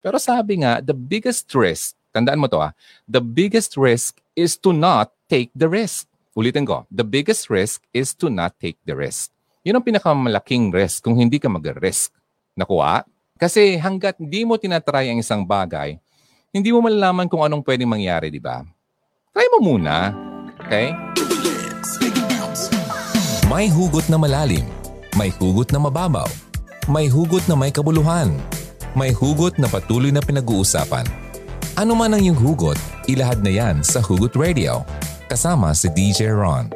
Pero sabi nga, the biggest risk, tandaan mo to ah, the biggest risk is to not take the risk. Ulitin ko, the biggest risk is to not take the risk. Yun ang pinakamalaking risk kung hindi ka mag-risk. Nakuha? Kasi hanggat hindi mo tinatry ang isang bagay, hindi mo malalaman kung anong pwedeng mangyari, di ba? Try mo muna. Okay? May hugot na malalim. May hugot na mababaw. May hugot na may kabuluhan. May hugot na patuloy na pinag-uusapan. Ano man ang iyong hugot, ilahad na yan sa Hugot Radio. Kasama si DJ Ron.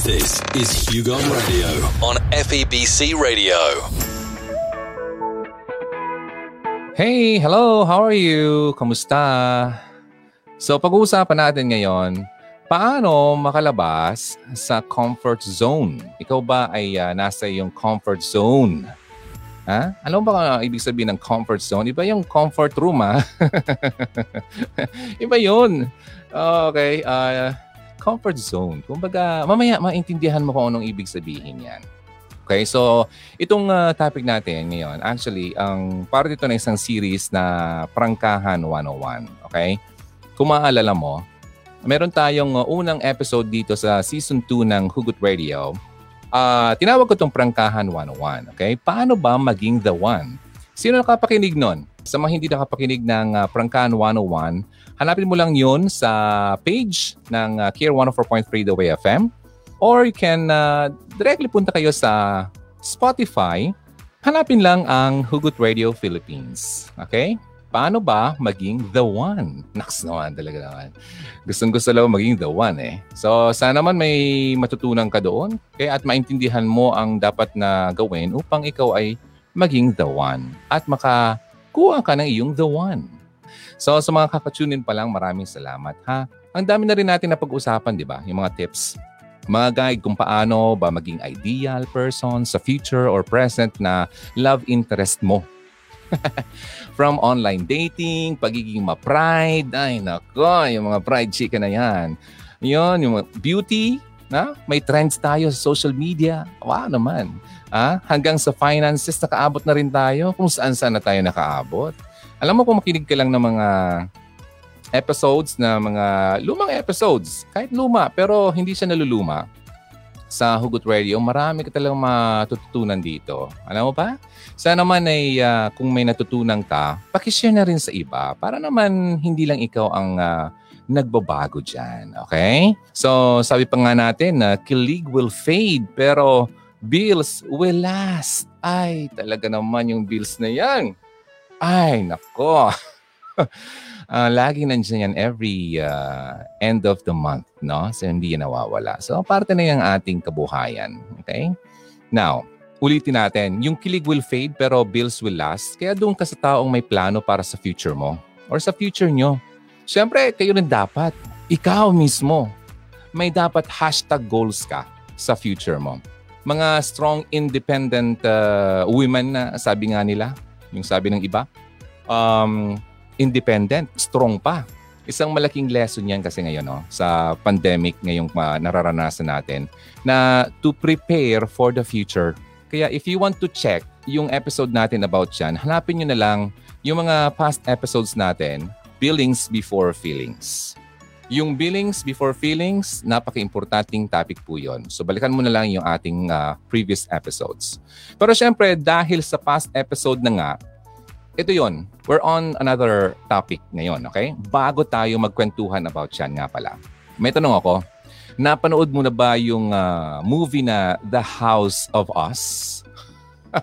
This is Hugon Radio on FEBC Radio. Hey, hello, how are you? Kamusta? So pag-uusapan natin ngayon, paano makalabas sa comfort zone? Ikaw ba ay uh, nasa iyong comfort zone? Ha? Ano ba ibig sabihin ng comfort zone? Iba yung comfort room, ha? Iba yun. Okay. Uh, comfort zone. Kumbaga, mamaya maintindihan mo kung anong ibig sabihin yan. Okay, so itong uh, topic natin ngayon, actually, ang part ito ng isang series na Prangkahan 101. Okay? Kung maaalala mo, meron tayong uh, unang episode dito sa season 2 ng Hugot Radio Uh, tinawag ko itong Prangkahan 101. Okay? Paano ba maging the one? Sino nakapakinig nun? Sa mga hindi nakapakinig ng uh, Prangkahan 101, hanapin mo lang yun sa page ng uh, Care 104.3 The Way FM or you can uh, directly punta kayo sa Spotify. Hanapin lang ang Hugot Radio Philippines. Okay? Paano ba maging the one? Naks naman talaga naman. Gustong gusto lang maging the one eh. So sana naman may matutunan ka doon kaya at maintindihan mo ang dapat na gawin upang ikaw ay maging the one at makakuha ka ng iyong the one. So sa mga kakatunin pa lang, maraming salamat ha. Ang dami na rin natin na pag-usapan, di ba? Yung mga tips mga guide kung paano ba maging ideal person sa future or present na love interest mo From online dating, pagiging ma-pride, ay nako, yung mga pride chicken na yan. Yun, yung beauty, na? May trends tayo sa social media. Wow naman. Ah, hanggang sa finances, nakaabot na rin tayo kung saan saan na tayo nakaabot. Alam mo kung makinig ka lang ng mga episodes na mga lumang episodes, kahit luma, pero hindi siya naluluma sa Hugot Radio, marami ka talagang matututunan dito. Alam mo ba? Sana naman ay uh, kung may natutunan ka, pakishare na rin sa iba para naman hindi lang ikaw ang uh, nagbabago dyan. Okay? So, sabi pa nga natin na uh, kilig will fade pero bills will last. Ay, talaga naman yung bills na yan. Ay, nako. uh, laging nandiyan yan every uh, end of the month, no? So, hindi yan nawawala. So, parte na yung ating kabuhayan. Okay? Now, ulitin natin, yung kilig will fade pero bills will last. Kaya doon ka sa taong may plano para sa future mo or sa future nyo. Siyempre, kayo rin dapat. Ikaw mismo. May dapat hashtag goals ka sa future mo. Mga strong, independent uh, women na sabi nga nila, yung sabi ng iba, um, independent, strong pa. Isang malaking lesson yan kasi ngayon no, sa pandemic ngayong uh, nararanasan natin na to prepare for the future. Kaya if you want to check yung episode natin about yan, hanapin nyo na lang yung mga past episodes natin, Billings Before Feelings. Yung Billings Before Feelings, napaka-importanting topic po yon. So balikan mo na lang yung ating uh, previous episodes. Pero syempre, dahil sa past episode na nga, ito yon. We're on another topic ngayon, okay? Bago tayo magkwentuhan about yan nga pala. May tanong ako, napanood mo na ba yung uh, movie na The House of Us?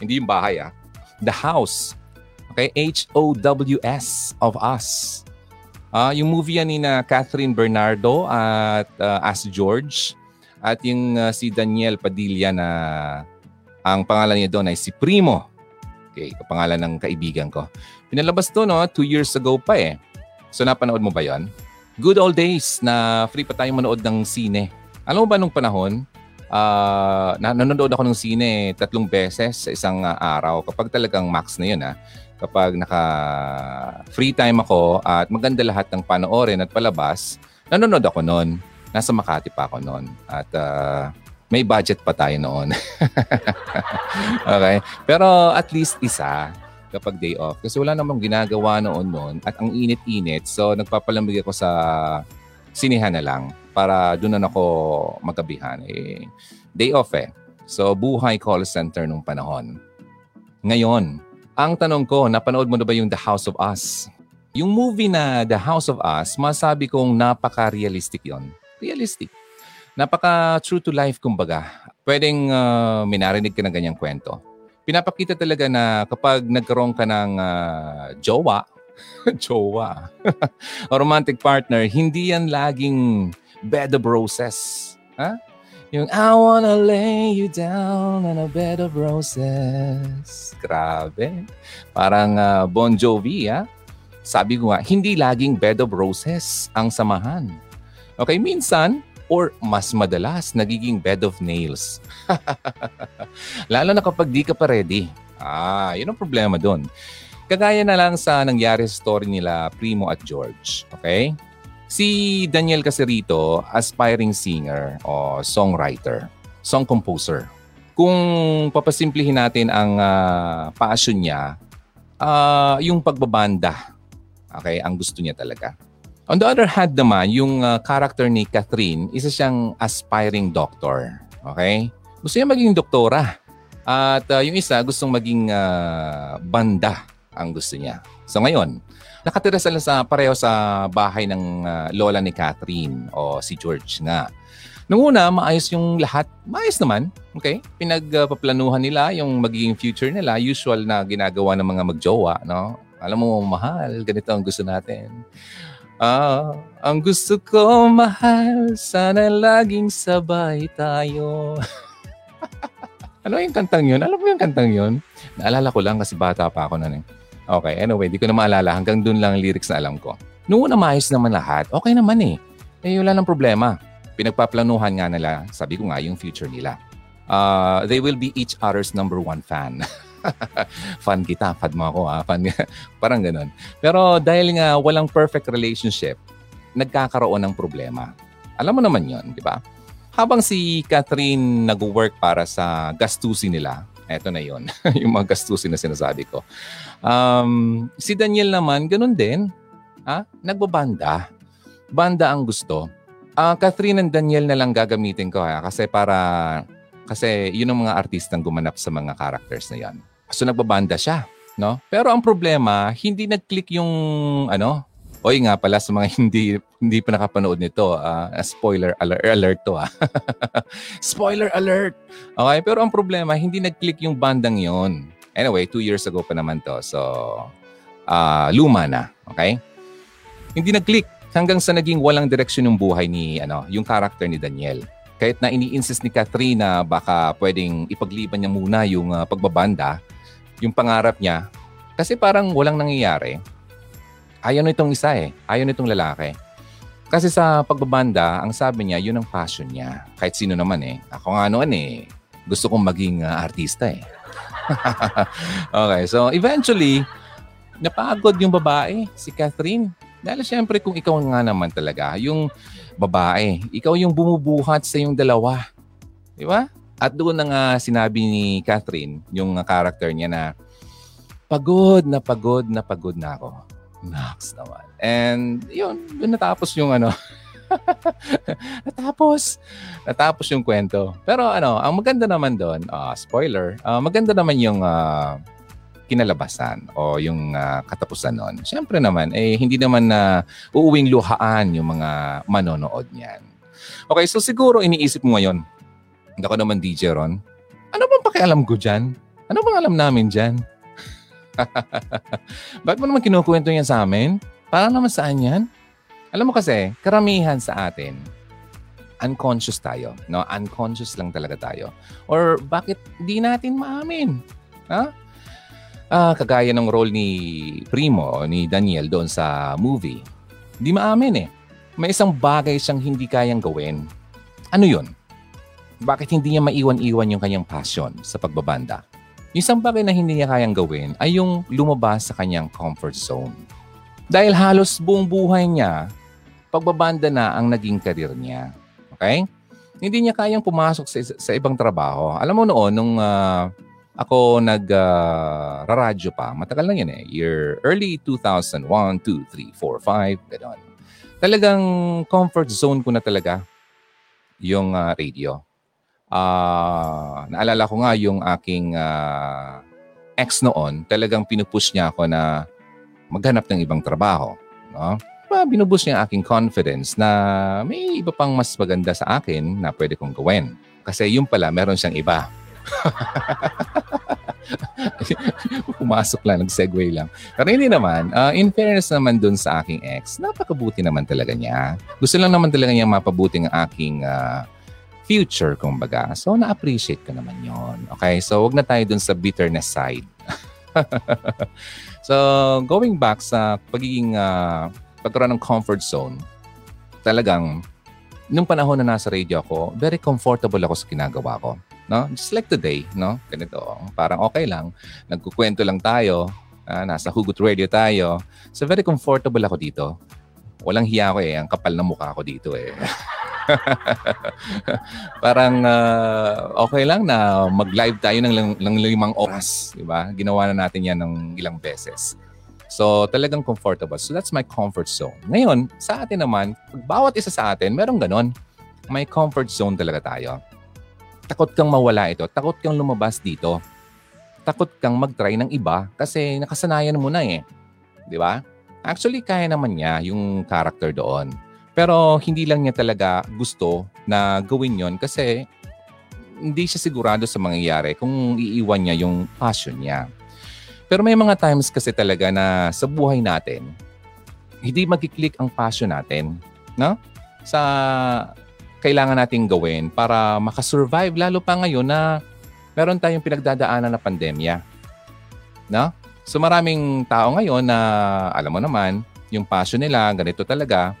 Hindi yung bahay ah. The House. Okay? H-O-W-S of Us. Uh, yung movie yan ni na Catherine Bernardo at uh, As George at yung uh, si Daniel Padilla na ang pangalan niya doon ay si Primo. Okay, kapangalan ng kaibigan ko. Pinalabas to no, two years ago pa eh. So napanood mo ba yon? Good old days na free pa tayong manood ng sine. Alam mo ba nung panahon, uh, nanonood ako ng sine tatlong beses sa isang uh, araw kapag talagang max na yun ha. Kapag naka free time ako at maganda lahat ng panoorin at palabas, nanonood ako noon. Nasa Makati pa ako noon. At uh, may budget pa tayo noon. okay? Pero at least isa. kapag day off. Kasi wala namang ginagawa noon noon at ang init-init. So nagpapalamig ako sa sinihan na lang para doon na ako magabihan. Eh, day off eh. So buhay call center nung panahon. Ngayon, ang tanong ko, napanood mo na ba yung The House of Us? Yung movie na The House of Us, masabi kong napaka-realistic yon. Realistic. Napaka true to life kumbaga. Pwedeng uh, minarinig ka ng ganyang kwento. Pinapakita talaga na kapag nagkaroon ka ng uh, jowa, jowa, o romantic partner, hindi yan laging bed of roses. Ha? Yung I wanna lay you down on a bed of roses. Grabe. Parang uh, Bon Jovi, ha? Sabi ko nga, hindi laging bed of roses ang samahan. Okay, minsan, or mas madalas, nagiging bed of nails. Lalo na kapag di ka pa ready. Ah, yun ang problema doon. Kagaya na lang sa nangyari sa story nila Primo at George. Okay? Si Daniel kasi rito, aspiring singer o songwriter, song composer. Kung papasimplihin natin ang uh, passion niya, uh, yung pagbabanda. Okay, ang gusto niya talaga. On the other hand naman, yung uh, character ni Catherine, isa siyang aspiring doctor. Okay? Gusto niya maging doktora. At uh, yung isa, gustong maging uh, banda ang gusto niya. So ngayon, nakatira sila sa pareho sa bahay ng uh, lola ni Catherine o si George nga. Nung una, maayos yung lahat. Maayos naman. Okay? Pinagpaplanuhan nila yung magiging future nila. Usual na ginagawa ng mga magjowa. No? Alam mo, mahal, ganito ang gusto natin. Ah, ang gusto ko mahal, sana laging sabay tayo. ano yung kantang yun? Alam mo yung kantang yun? Naalala ko lang kasi bata pa ako na eh. Okay, anyway, di ko na maalala. Hanggang dun lang lyrics na alam ko. Noong una maayos naman lahat, okay naman eh. Eh, wala nang problema. Pinagpaplanuhan nga nila, sabi ko nga, yung future nila. Uh, they will be each other's number one fan. fan kita, fan mo ako ha. Fan, parang ganun. Pero dahil nga walang perfect relationship, nagkakaroon ng problema. Alam mo naman yon di ba? Habang si Catherine nag-work para sa gastusin nila, eto na yon yung mga gastusin na sinasabi ko. Um, si Daniel naman, ganun din. Ha? Nagbabanda. Banda ang gusto. Uh, Catherine and Daniel na lang gagamitin ko ha, kasi para kasi yun ang mga artistang gumanap sa mga characters na yan. So nagbabanda siya, no? Pero ang problema, hindi nag-click yung ano, Oy nga pala sa mga hindi hindi pa nakapanood nito, uh, spoiler alert, alert to ah. spoiler alert. Okay, pero ang problema hindi nag-click yung bandang 'yon. Anyway, two years ago pa naman to. So uh, luma na, okay? Hindi nag-click hanggang sa naging walang direksyon yung buhay ni ano, yung character ni Daniel. Kahit na ini-insist ni Catherine na baka pwedeng ipagliban niya muna yung uh, pagbabanda, yung pangarap niya, kasi parang walang nangyayari. Ayaw nitong isa eh. Ayaw nitong lalaki. Kasi sa pagbabanda, ang sabi niya, yun ang passion niya. Kahit sino naman eh. Ako nga noon eh, gusto kong maging uh, artista eh. okay, so eventually, napagod yung babae, si Catherine. Dahil siyempre kung ikaw nga naman talaga, yung babae, ikaw yung bumubuhat sa yung dalawa. Di ba? At doon na nga sinabi ni Catherine, yung character niya na, pagod na pagod na pagod na ako. Max naman. And yun, yun natapos yung ano, natapos. Natapos yung kwento. Pero ano, ang maganda naman doon, uh, spoiler, uh, maganda naman yung uh, kinalabasan o yung uh, katapusan noon. Siyempre naman, eh, hindi naman na uh, uuwing luhaan yung mga manonood niyan. Okay, so siguro iniisip mo ngayon, ako naman DJ Ron. Ano bang pakialam ko dyan? Ano bang alam namin dyan? Bakit mo naman kinukwento yan sa amin? Para naman saan yan? Alam mo kasi, karamihan sa atin, unconscious tayo. No? Unconscious lang talaga tayo. Or bakit di natin maamin? Ha? Ah, kagaya ng role ni Primo, ni Daniel doon sa movie. Di maamin eh. May isang bagay siyang hindi kayang gawin. Ano yun? Bakit hindi niya maiwan-iwan yung kanyang passion sa pagbabanda. Yung isang bagay na hindi niya kayang gawin ay yung lumabas sa kanyang comfort zone. Dahil halos buong buhay niya, pagbabanda na ang naging karir niya. Okay? Hindi niya kayang pumasok sa, sa ibang trabaho. Alam mo noon, nung uh, ako nag-radyo uh, pa. Matagal lang yun eh. Year early 2001, 2, 3, 4, 5, gano'n. Talagang comfort zone ko na talaga yung uh, radio. Uh, naalala ko nga yung aking uh, ex noon, talagang pinupush niya ako na maghanap ng ibang trabaho. No? Pa, binubus niya aking confidence na may iba pang mas maganda sa akin na pwede kong gawin. Kasi yung pala, meron siyang iba. Pumasok lang, nag-segue lang. Pero hindi naman, uh, in fairness naman dun sa aking ex, napakabuti naman talaga niya. Gusto lang naman talaga niya mapabuti ang aking uh, future, kumbaga. So, na-appreciate ko naman yon Okay, so wag na tayo dun sa bitterness side. so, going back sa pagiging uh, pagkaroon ng comfort zone, talagang nung panahon na nasa radio ako, very comfortable ako sa ginagawa ko. No? Just like today, no? Ganito, parang okay lang. Nagkukwento lang tayo, uh, nasa Hugot Radio tayo. So very comfortable ako dito. Walang hiya ko eh, ang kapal ng mukha ko dito eh. parang uh, okay lang na mag-live tayo ng, ng limang oras, di ba? Ginawa na natin yan ng ilang beses. So, talagang comfortable. So, that's my comfort zone. Ngayon, sa atin naman, bawat isa sa atin, merong ganon. May comfort zone talaga tayo takot kang mawala ito, takot kang lumabas dito. Takot kang mag-try ng iba kasi nakasanayan mo na eh. Di ba? Actually, kaya naman niya yung character doon. Pero hindi lang niya talaga gusto na gawin yon kasi hindi siya sigurado sa mangyayari kung iiwan niya yung passion niya. Pero may mga times kasi talaga na sa buhay natin, hindi magkiklik ang passion natin. No? Sa kailangan nating gawin para makasurvive lalo pa ngayon na meron tayong pinagdadaanan na pandemya. No? So maraming tao ngayon na alam mo naman, yung passion nila, ganito talaga,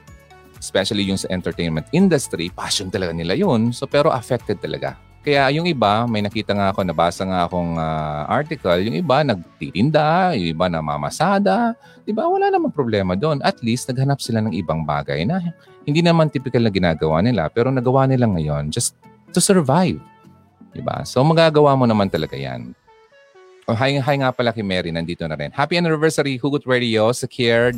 especially yung sa entertainment industry, passion talaga nila yun. So pero affected talaga. Kaya yung iba, may nakita nga ako, nabasa nga akong uh, article, yung iba nagtitinda, yung iba namamasada. Di ba? Wala namang problema doon. At least naghanap sila ng ibang bagay na hindi naman typical na ginagawa nila, pero nagawa nila ngayon just to survive. Di ba? So magagawa mo naman talaga yan. Oh, hi, hi nga pala kay Mary, nandito na rin. Happy anniversary, Hugot Radio, sa Care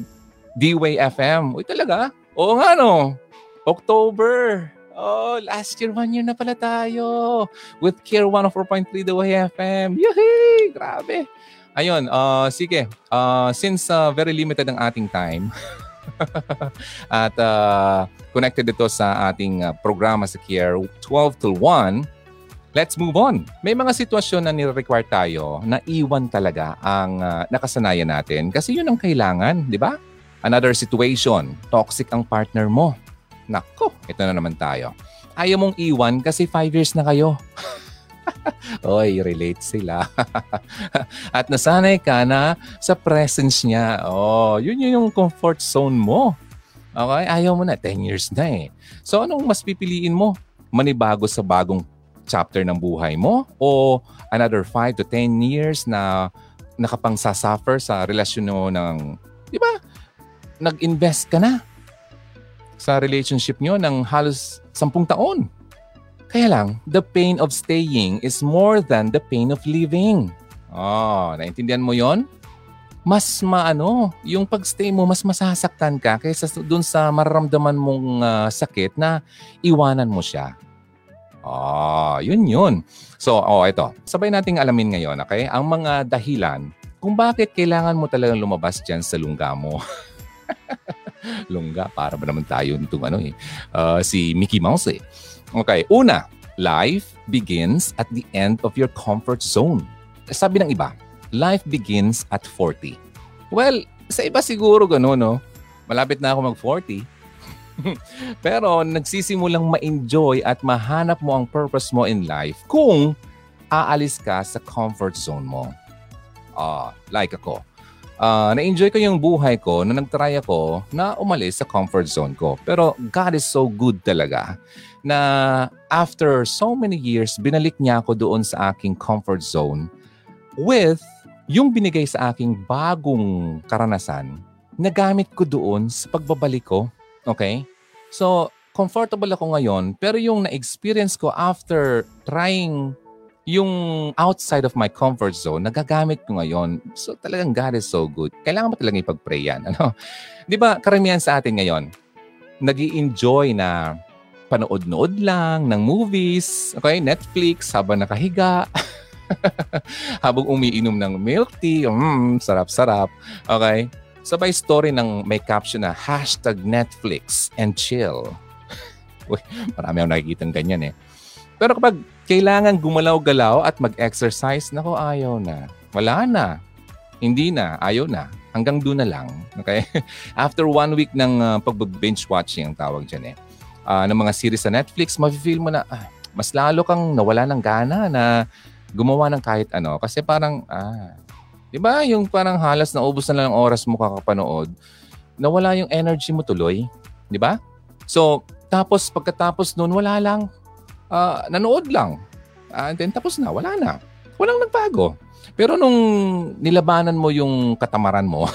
D-Way FM. Uy, talaga? Oo nga, no? October. Oh, last year, one year na pala tayo. With Care 104.3 The Way FM. Yehey! Grabe. Ayun, uh, sige. Uh, since uh, very limited ang ating time, at uh, connected ito sa ating uh, programa sa Care 12 to 1, let's move on. May mga sitwasyon na nire-require tayo na iwan talaga ang uh, nakasanayan natin kasi yun ang kailangan, di ba? Another situation, toxic ang partner mo Nako, ito na naman tayo. Ayaw mong iwan kasi 5 years na kayo. Oy, relate sila. At nasanay ka na sa presence niya. Oh, yun yung comfort zone mo. Okay? Ayaw mo na. 10 years na eh. So, anong mas pipiliin mo? Manibago sa bagong chapter ng buhay mo? O another 5 to 10 years na nakapang suffer sa relasyon mo ng, di ba, nag-invest ka na sa relationship nyo ng halos sampung taon. Kaya lang, the pain of staying is more than the pain of leaving. Oh, naintindihan mo yon? Mas maano, yung pagstay mo, mas masasaktan ka kaysa dun sa mararamdaman mong uh, sakit na iwanan mo siya. Oh, yun yun. So, oh, ito. Sabay nating alamin ngayon, okay? Ang mga dahilan kung bakit kailangan mo talagang lumabas dyan sa lungga mo. Lungga, para ba naman tayo nitong ano eh. Uh, si Mickey Mouse eh. Okay, una, life begins at the end of your comfort zone. Sabi ng iba, life begins at 40. Well, sa iba siguro gano'n, no? Malapit na ako mag-40. Pero nagsisimulang ma-enjoy at mahanap mo ang purpose mo in life kung aalis ka sa comfort zone mo. Ah, uh, like ako uh, na-enjoy ko yung buhay ko na nag-try ako na umalis sa comfort zone ko. Pero God is so good talaga na after so many years, binalik niya ako doon sa aking comfort zone with yung binigay sa aking bagong karanasan na gamit ko doon sa pagbabalik ko. Okay? So, comfortable ako ngayon, pero yung na-experience ko after trying yung outside of my comfort zone, nagagamit ko ngayon. So talagang God is so good. Kailangan mo talagang ipag-pray yan. Ano? Di ba, karamihan sa atin ngayon, nag enjoy na panood-nood lang ng movies, okay, Netflix, habang nakahiga, habang umiinom ng milk tea, mm, sarap-sarap, okay. Sabay story ng may caption na hashtag Netflix and chill. Uy, marami akong nakikita ganyan eh. Pero kapag kailangan gumalaw-galaw at mag-exercise, nako ayaw na. Wala na. Hindi na. Ayaw na. Hanggang doon na lang. Okay? After one week ng uh, pag-binge watching ang tawag dyan eh. Uh, ng mga series sa Netflix, mafe-feel mo na ah, mas lalo kang nawala ng gana na gumawa ng kahit ano. Kasi parang, ah, di ba yung parang halos na ubos na lang ang oras mo kakapanood, nawala yung energy mo tuloy. Di ba? So, tapos pagkatapos noon, wala lang uh, nanood lang. Uh, and then tapos na, wala na. Walang nagbago. Pero nung nilabanan mo yung katamaran mo,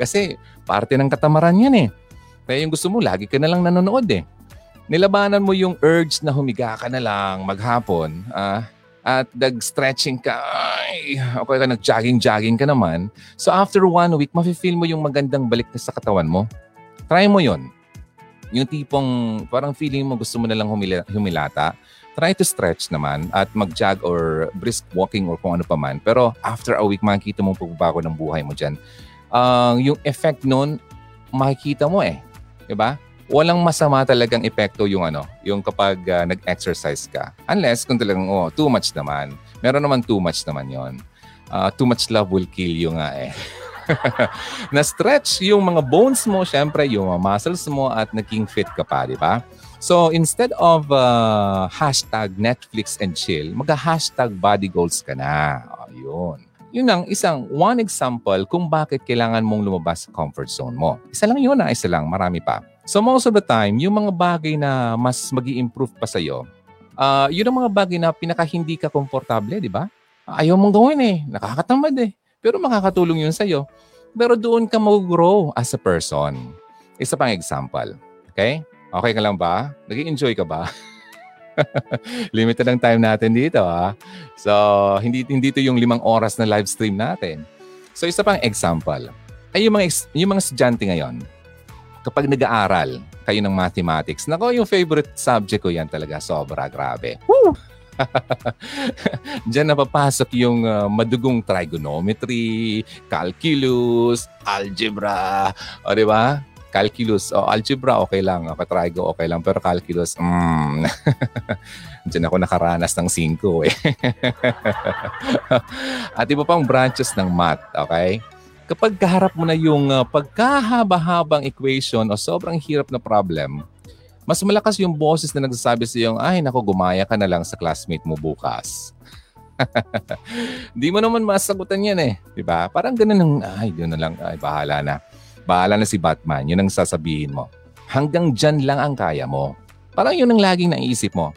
kasi parte ng katamaran yan eh. Kaya yung gusto mo, lagi ka na lang nanonood eh. Nilabanan mo yung urge na humiga ka na lang maghapon uh, at nag-stretching ka, ay, okay ka, nag-jogging-jogging ka naman. So after one week, mafe-feel mo yung magandang balik na sa katawan mo. Try mo yon yung tipong parang feeling mo gusto mo na lang humila, humilata, try to stretch naman at mag-jog or brisk walking or kung ano pa man. Pero after a week, makikita mo pagbabago ng buhay mo dyan. Uh, yung effect nun, makikita mo eh. Diba? Walang masama talagang epekto yung ano, yung kapag uh, nag-exercise ka. Unless kung talagang, oh, too much naman. Meron naman too much naman yon. Uh, too much love will kill you nga eh. na-stretch yung mga bones mo, syempre yung mga muscles mo at naging fit ka pa, di ba? So instead of uh, hashtag Netflix and chill, mag-hashtag body goals ka na. Ayun. Yun ang isang one example kung bakit kailangan mong lumabas sa comfort zone mo. Isa lang yun na, isa lang, marami pa. So most of the time, yung mga bagay na mas mag improve pa sa'yo, uh, yun ang mga bagay na pinaka hindi ka komportable, di ba? Ayaw mong gawin eh. Nakakatamad eh. Pero makakatulong yun sa'yo. Pero doon ka mag-grow as a person. Isa pang example. Okay? Okay ka lang ba? nag enjoy ka ba? Limited ang time natin dito, ha? So, hindi, hindi ito yung limang oras na live stream natin. So, isa pang example. Ay yung mga, yung mga estudyante ngayon, kapag nag-aaral kayo ng mathematics, nako, yung favorite subject ko yan talaga, sobra, grabe. Woo! Diyan napapasok yung uh, madugong trigonometry, calculus, algebra, o di ba? Calculus, o algebra okay lang, o trigo okay lang, pero calculus, mm. Diyan ako nakaranas ng 5 eh. At iba pang branches ng math, okay? Kapag kaharap mo na yung uh, pagkahaba-habang equation o sobrang hirap na problem, mas malakas yung boses na nagsasabi sa iyo, ay nako, gumaya ka na lang sa classmate mo bukas. Hindi mo naman masagutan yan eh. Ba? Parang ganun ng, ay, doon na lang, ay, bahala na. Bahala na si Batman. Yun ang sasabihin mo. Hanggang dyan lang ang kaya mo. Parang yun ang laging naisip mo.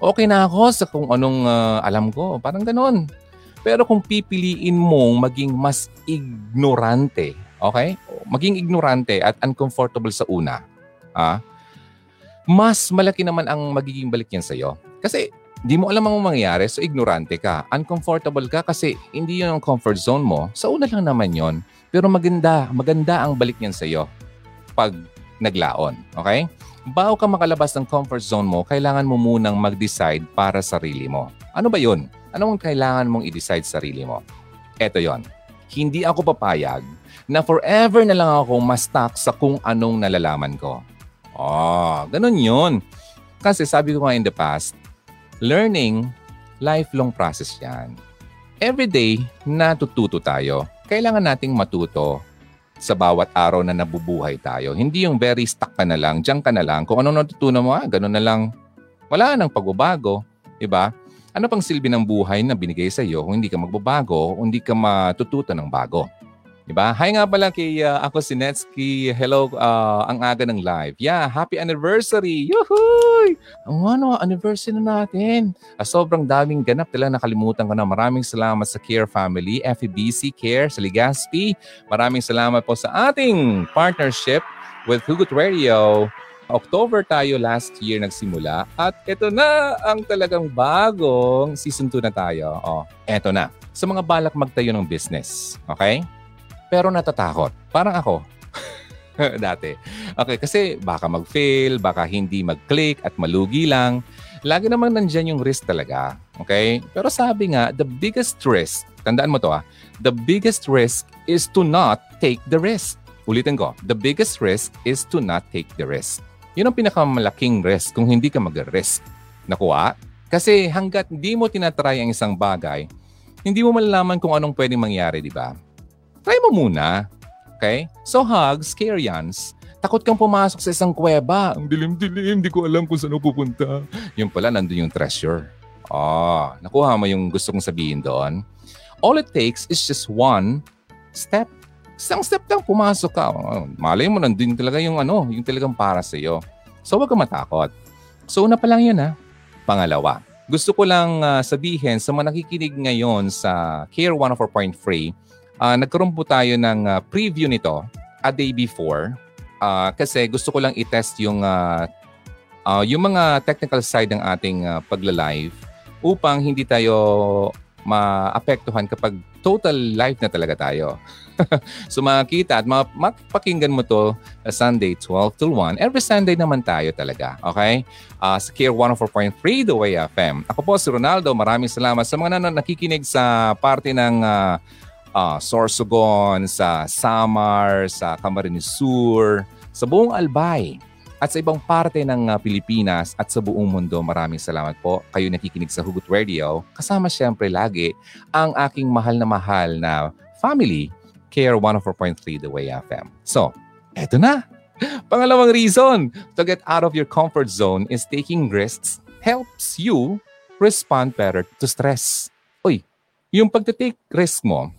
Okay na ako sa kung anong uh, alam ko. Parang ganun. Pero kung pipiliin mong maging mas ignorante, okay? Maging ignorante at uncomfortable sa una, ah, mas malaki naman ang magiging balik niyan sa'yo. Kasi di mo alam ang mangyayari, so ignorante ka. Uncomfortable ka kasi hindi yun ang comfort zone mo. Sa una lang naman yon Pero maganda, maganda ang balik niyan sa'yo pag naglaon. Okay? Bago ka makalabas ng comfort zone mo, kailangan mo munang mag-decide para sa sarili mo. Ano ba yun? Ano ang kailangan mong i-decide sa sarili mo? Eto yon. Hindi ako papayag na forever na lang ako ma-stuck sa kung anong nalalaman ko. Oh, ganun yun. Kasi sabi ko nga in the past, learning, lifelong process yan. Every day, natututo tayo. Kailangan nating matuto sa bawat araw na nabubuhay tayo. Hindi yung very stuck ka na lang, diyan ka na lang. Kung ano natutunan mo, ah, ganun na lang. Wala nang pagbabago. Diba? Ano pang silbi ng buhay na binigay sa iyo kung hindi ka magbabago, hindi ka matututo ng bago? Diba? Hi nga pala kay uh, ako si Netsky. Hello, uh, ang aga ng live. Yeah, happy anniversary! Yuhuy! Ang ano, anniversary na natin. Uh, sobrang daming ganap. Talagang nakalimutan ko na. Maraming salamat sa Care Family, FEBC Care sa Ligaspi. Maraming salamat po sa ating partnership with Hugot Radio. October tayo last year nagsimula at ito na ang talagang bagong season 2 na tayo. Oh, eto na. Sa mga balak magtayo ng business, okay? Pero natatakot. Parang ako. Dati. Okay, kasi baka mag-fail, baka hindi mag-click at malugi lang. Lagi namang nandyan yung risk talaga. Okay? Pero sabi nga, the biggest risk, tandaan mo to ah, the biggest risk is to not take the risk. Ulitin ko, the biggest risk is to not take the risk. Yun ang pinakamalaking risk kung hindi ka mag-risk. Nakuha? Kasi hanggat hindi mo tinatry ang isang bagay, hindi mo malalaman kung anong pwedeng mangyari, di ba? Try mo muna. Okay? So hugs, Karyans, takot kang pumasok sa isang kuweba. Ang dilim-dilim, hindi ko alam kung saan pupunta. Yung pala, nandun yung treasure. Oh, nakuha mo yung gusto kong sabihin doon. All it takes is just one step isang step lang pumasok ka. Oh, malay mo, nandun talaga yung ano, yung talagang para sa iyo. So wag ka matakot. So una pa lang yun ha. Pangalawa, gusto ko lang uh, sabihin sa mga nakikinig ngayon sa Care 104.3, uh, nagkaroon po tayo ng uh, preview nito a day before uh, kasi gusto ko lang i-test yung uh, uh, yung mga technical side ng ating uh, pagla-live upang hindi tayo maapektuhan kapag total live na talaga tayo. so makikita at mapakinggan mo to uh, Sunday 12 till 1. Every Sunday naman tayo talaga. Okay? Uh, sa Care 104.3 The Way FM. Ako po si Ronaldo. Maraming salamat sa mga nan- nakikinig sa parte ng uh, uh, Sorsogon, sa Samar, sa Camarines Sur, sa buong Albay at sa ibang parte ng uh, Pilipinas at sa buong mundo. Maraming salamat po. Kayo nakikinig sa Hugot Radio. Kasama siyempre lagi ang aking mahal na mahal na family, Care 104.3 The Way FM. So, eto na. Pangalawang reason to get out of your comfort zone is taking risks helps you respond better to stress. Uy, yung pagte-take risk mo,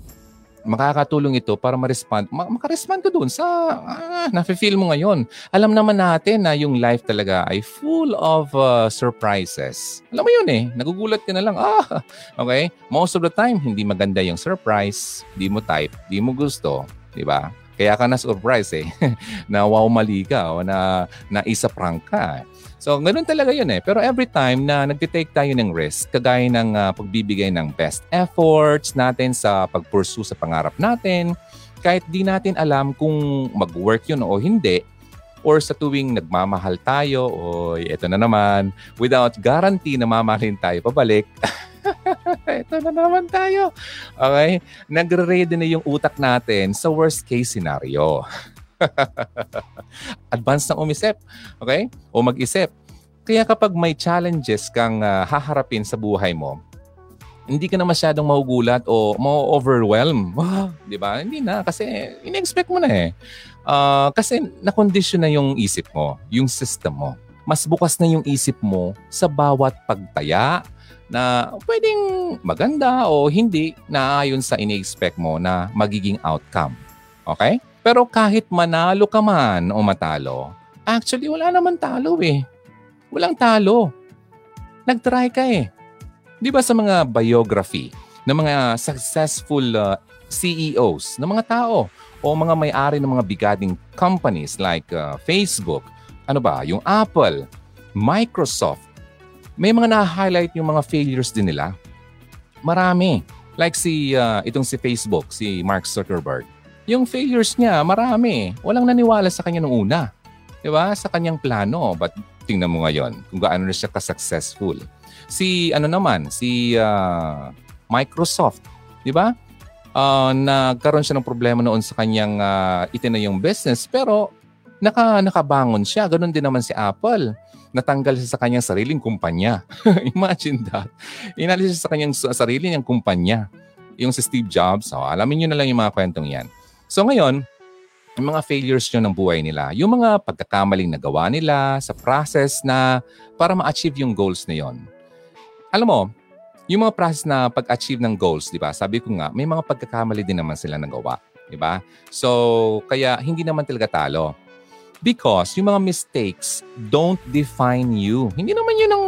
makakatulong ito para ma-respond, makarespond ka dun sa ah, nafe-feel mo ngayon. Alam naman natin na yung life talaga ay full of uh, surprises. Alam mo yun eh, nagugulat ka na lang, ah, okay? Most of the time, hindi maganda yung surprise, hindi mo type, hindi mo gusto, di ba? Kaya ka na-surprise eh, na wow mali o na, na isa prank ka. So, ganun talaga yun eh. Pero every time na nagtitake tayo ng risk, kagaya ng uh, pagbibigay ng best efforts natin sa pagpursue sa pangarap natin, kahit di natin alam kung mag-work yun o hindi, or sa tuwing nagmamahal tayo, o eto na naman, without guarantee na mamahalin tayo pabalik, eto na naman tayo. Okay? Nagre-ready na yung utak natin sa worst case scenario. Advance ng umisip. Okay? O mag-isip. Kaya kapag may challenges kang uh, haharapin sa buhay mo, hindi ka na masyadong mahugulat o ma-overwhelm. Di ba? Hindi na kasi in-expect mo na eh. Uh, kasi na-condition na yung isip mo, yung system mo. Mas bukas na yung isip mo sa bawat pagtaya na pwedeng maganda o hindi na ayon sa ini-expect mo na magiging outcome. Okay? Pero kahit manalo ka man o matalo, actually wala naman talo eh. Walang talo. Nag-try ka eh. Di ba sa mga biography ng mga successful uh, CEOs ng mga tao o mga may-ari ng mga bigading companies like uh, Facebook, ano ba, yung Apple, Microsoft, may mga na-highlight yung mga failures din nila. Marami. Like si uh, itong si Facebook, si Mark Zuckerberg yung failures niya, marami. Walang naniwala sa kanya nung una. Di ba? Sa kanyang plano. But tingnan mo ngayon kung gaano na siya ka-successful. Si ano naman, si uh, Microsoft. Di ba? Uh, nagkaroon siya ng problema noon sa kanyang uh, itinayong business pero naka, nakabangon siya. Ganon din naman si Apple. Natanggal siya sa kanyang sariling kumpanya. Imagine that. Inalis siya sa kanyang sarili niyang kumpanya. Yung si Steve Jobs. Oh, alamin niyo na lang yung mga kwentong yan. So ngayon, yung mga failures nyo ng buhay nila, yung mga pagkakamaling nagawa nila sa process na para ma-achieve yung goals na yon. Alam mo, yung mga process na pag-achieve ng goals, di ba? Sabi ko nga, may mga pagkakamali din naman sila nagawa. Di ba? So, kaya hindi naman talaga talo. Because yung mga mistakes don't define you. Hindi naman yun ang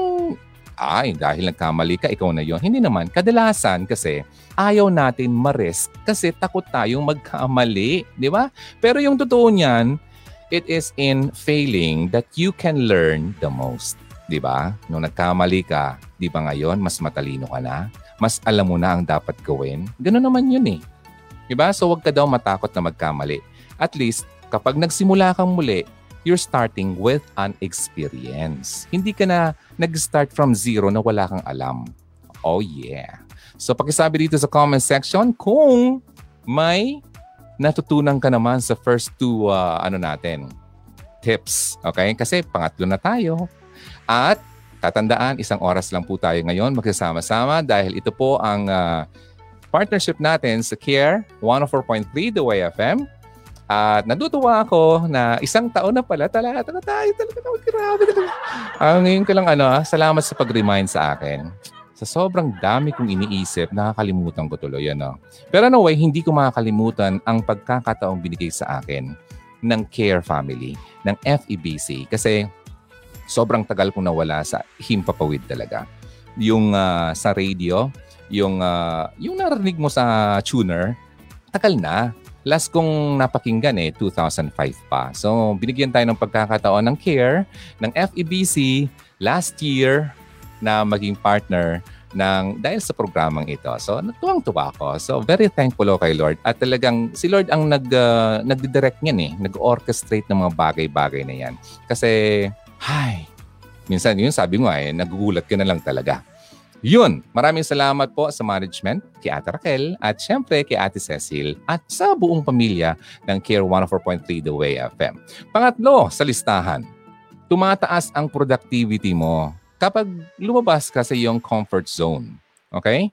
ay, dahil nagkamali ka, ikaw na yon. Hindi naman. Kadalasan kasi, ayaw natin ma-risk kasi takot tayong magkamali. Di ba? Pero yung totoo niyan, it is in failing that you can learn the most. Di ba? Nung nagkamali ka, di ba ngayon, mas matalino ka na? Mas alam mo na ang dapat gawin? Ganun naman yun eh. Di ba? So, wag ka daw matakot na magkamali. At least, kapag nagsimula kang muli, you're starting with an experience. Hindi ka na nag-start from zero na wala kang alam. Oh yeah. So pakisabi dito sa comment section kung may natutunan ka naman sa first two uh, ano natin tips. Okay? Kasi pangatlo na tayo. At tatandaan, isang oras lang po tayo ngayon magsasama-sama dahil ito po ang uh, partnership natin sa CARE 104.3 The Way FM at natutuwa ako na isang taon na pala talaga, talaga tayo, talaga tayo, grabe talaga. Uh, ngayon ko lang ano, ah, salamat sa pag-remind sa akin. Sa sobrang dami kong iniisip, nakakalimutan ko tuloy. Ano. Pero no way, hindi ko makakalimutan ang pagkakataong binigay sa akin ng Care Family, ng FEBC. Kasi sobrang tagal kong nawala sa himpapawid talaga. Yung uh, sa radio, yung, uh, yung narinig mo sa tuner, tagal na last kong napakinggan eh, 2005 pa. So, binigyan tayo ng pagkakataon ng CARE, ng FEBC, last year na maging partner ng dahil sa programang ito. So, natuwang-tuwa ako. So, very thankful ako kay Lord. At talagang si Lord ang nag, uh, nagdi-direct niyan eh. Nag-orchestrate ng mga bagay-bagay na yan. Kasi, hi, minsan yun sabi mo eh, nagugulat ka na lang talaga. Yun, maraming salamat po sa management, kay Ate Raquel, at syempre kay Ate Cecil, at sa buong pamilya ng Care 104.3 The Way FM. Pangatlo, sa listahan, tumataas ang productivity mo kapag lumabas ka sa iyong comfort zone. Okay?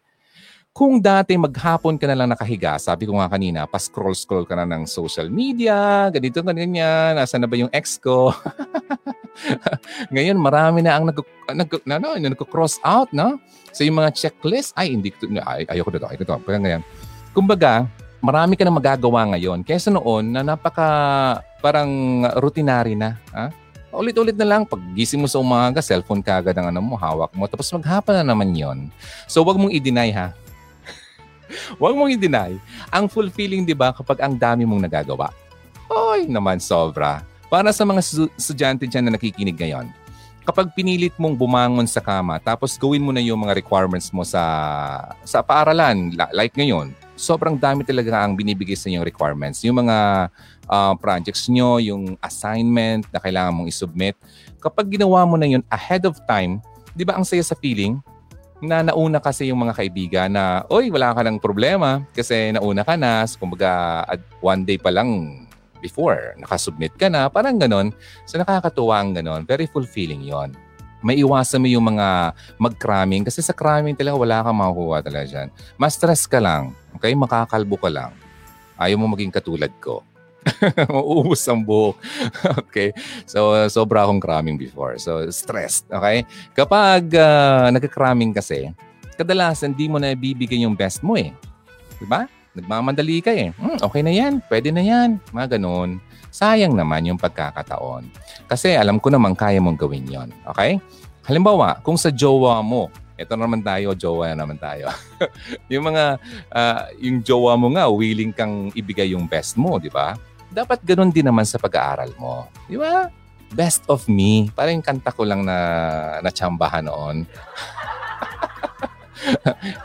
Kung dati maghapon ka na lang nakahiga, sabi ko nga kanina, pa-scroll-scroll ka na ng social media, ganito, ganyan, nasa na ba yung ex ko? Ngayon, marami na ang nag, nag, na, no, nag-cross out, no? So, yung mga checklist, ay, hindi, ay, ayoko dito, ayoko dito. Kaya ngayon, kumbaga, marami ka na magagawa ngayon. Kaysa noon na napaka parang routinary na. Ha? Ulit-ulit na lang, pag mo sa umaga, cellphone ka agad ang ano mo, hawak mo. Tapos maghapon na naman yon. So, wag mong i-deny ha. wag mong i-deny. Ang fulfilling, di ba, kapag ang dami mong nagagawa. Oy, naman sobra. Para sa mga estudyante dyan na nakikinig ngayon, kapag pinilit mong bumangon sa kama tapos gawin mo na yung mga requirements mo sa sa paaralan like ngayon, sobrang dami talaga ang binibigay sa inyong requirements. Yung mga uh, projects nyo, yung assignment na kailangan mong isubmit. Kapag ginawa mo na yun ahead of time, di ba ang saya sa feeling na nauna kasi yung mga kaibigan na, oy, wala ka ng problema kasi nauna ka na. So, kumbaga, one day pa lang before. Nakasubmit ka na, parang ganon. So nakakatuwa ang ganon. Very fulfilling yon may iwasan mo yung mga mag-cramming kasi sa cramming talaga wala kang makukuha talaga dyan. Mas stress ka lang. Okay? Makakalbo ka lang. Ayaw mo maging katulad ko. Mauubos ang buhok. okay? So, sobra akong cramming before. So, stressed. Okay? Kapag uh, nagka-cramming kasi, kadalasan di mo na ibibigay yung best mo eh. Diba? Nagmamadali ka eh. Hmm, okay na yan. Pwede na yan. Mga ganun. Sayang naman yung pagkakataon. Kasi alam ko naman kaya mong gawin yon. Okay? Halimbawa, kung sa jowa mo, ito naman tayo, jowa na naman tayo. yung mga, uh, yung jowa mo nga, willing kang ibigay yung best mo, di ba? Dapat ganun din naman sa pag-aaral mo. Di ba? Best of me. Parang yung kanta ko lang na natsambahan noon.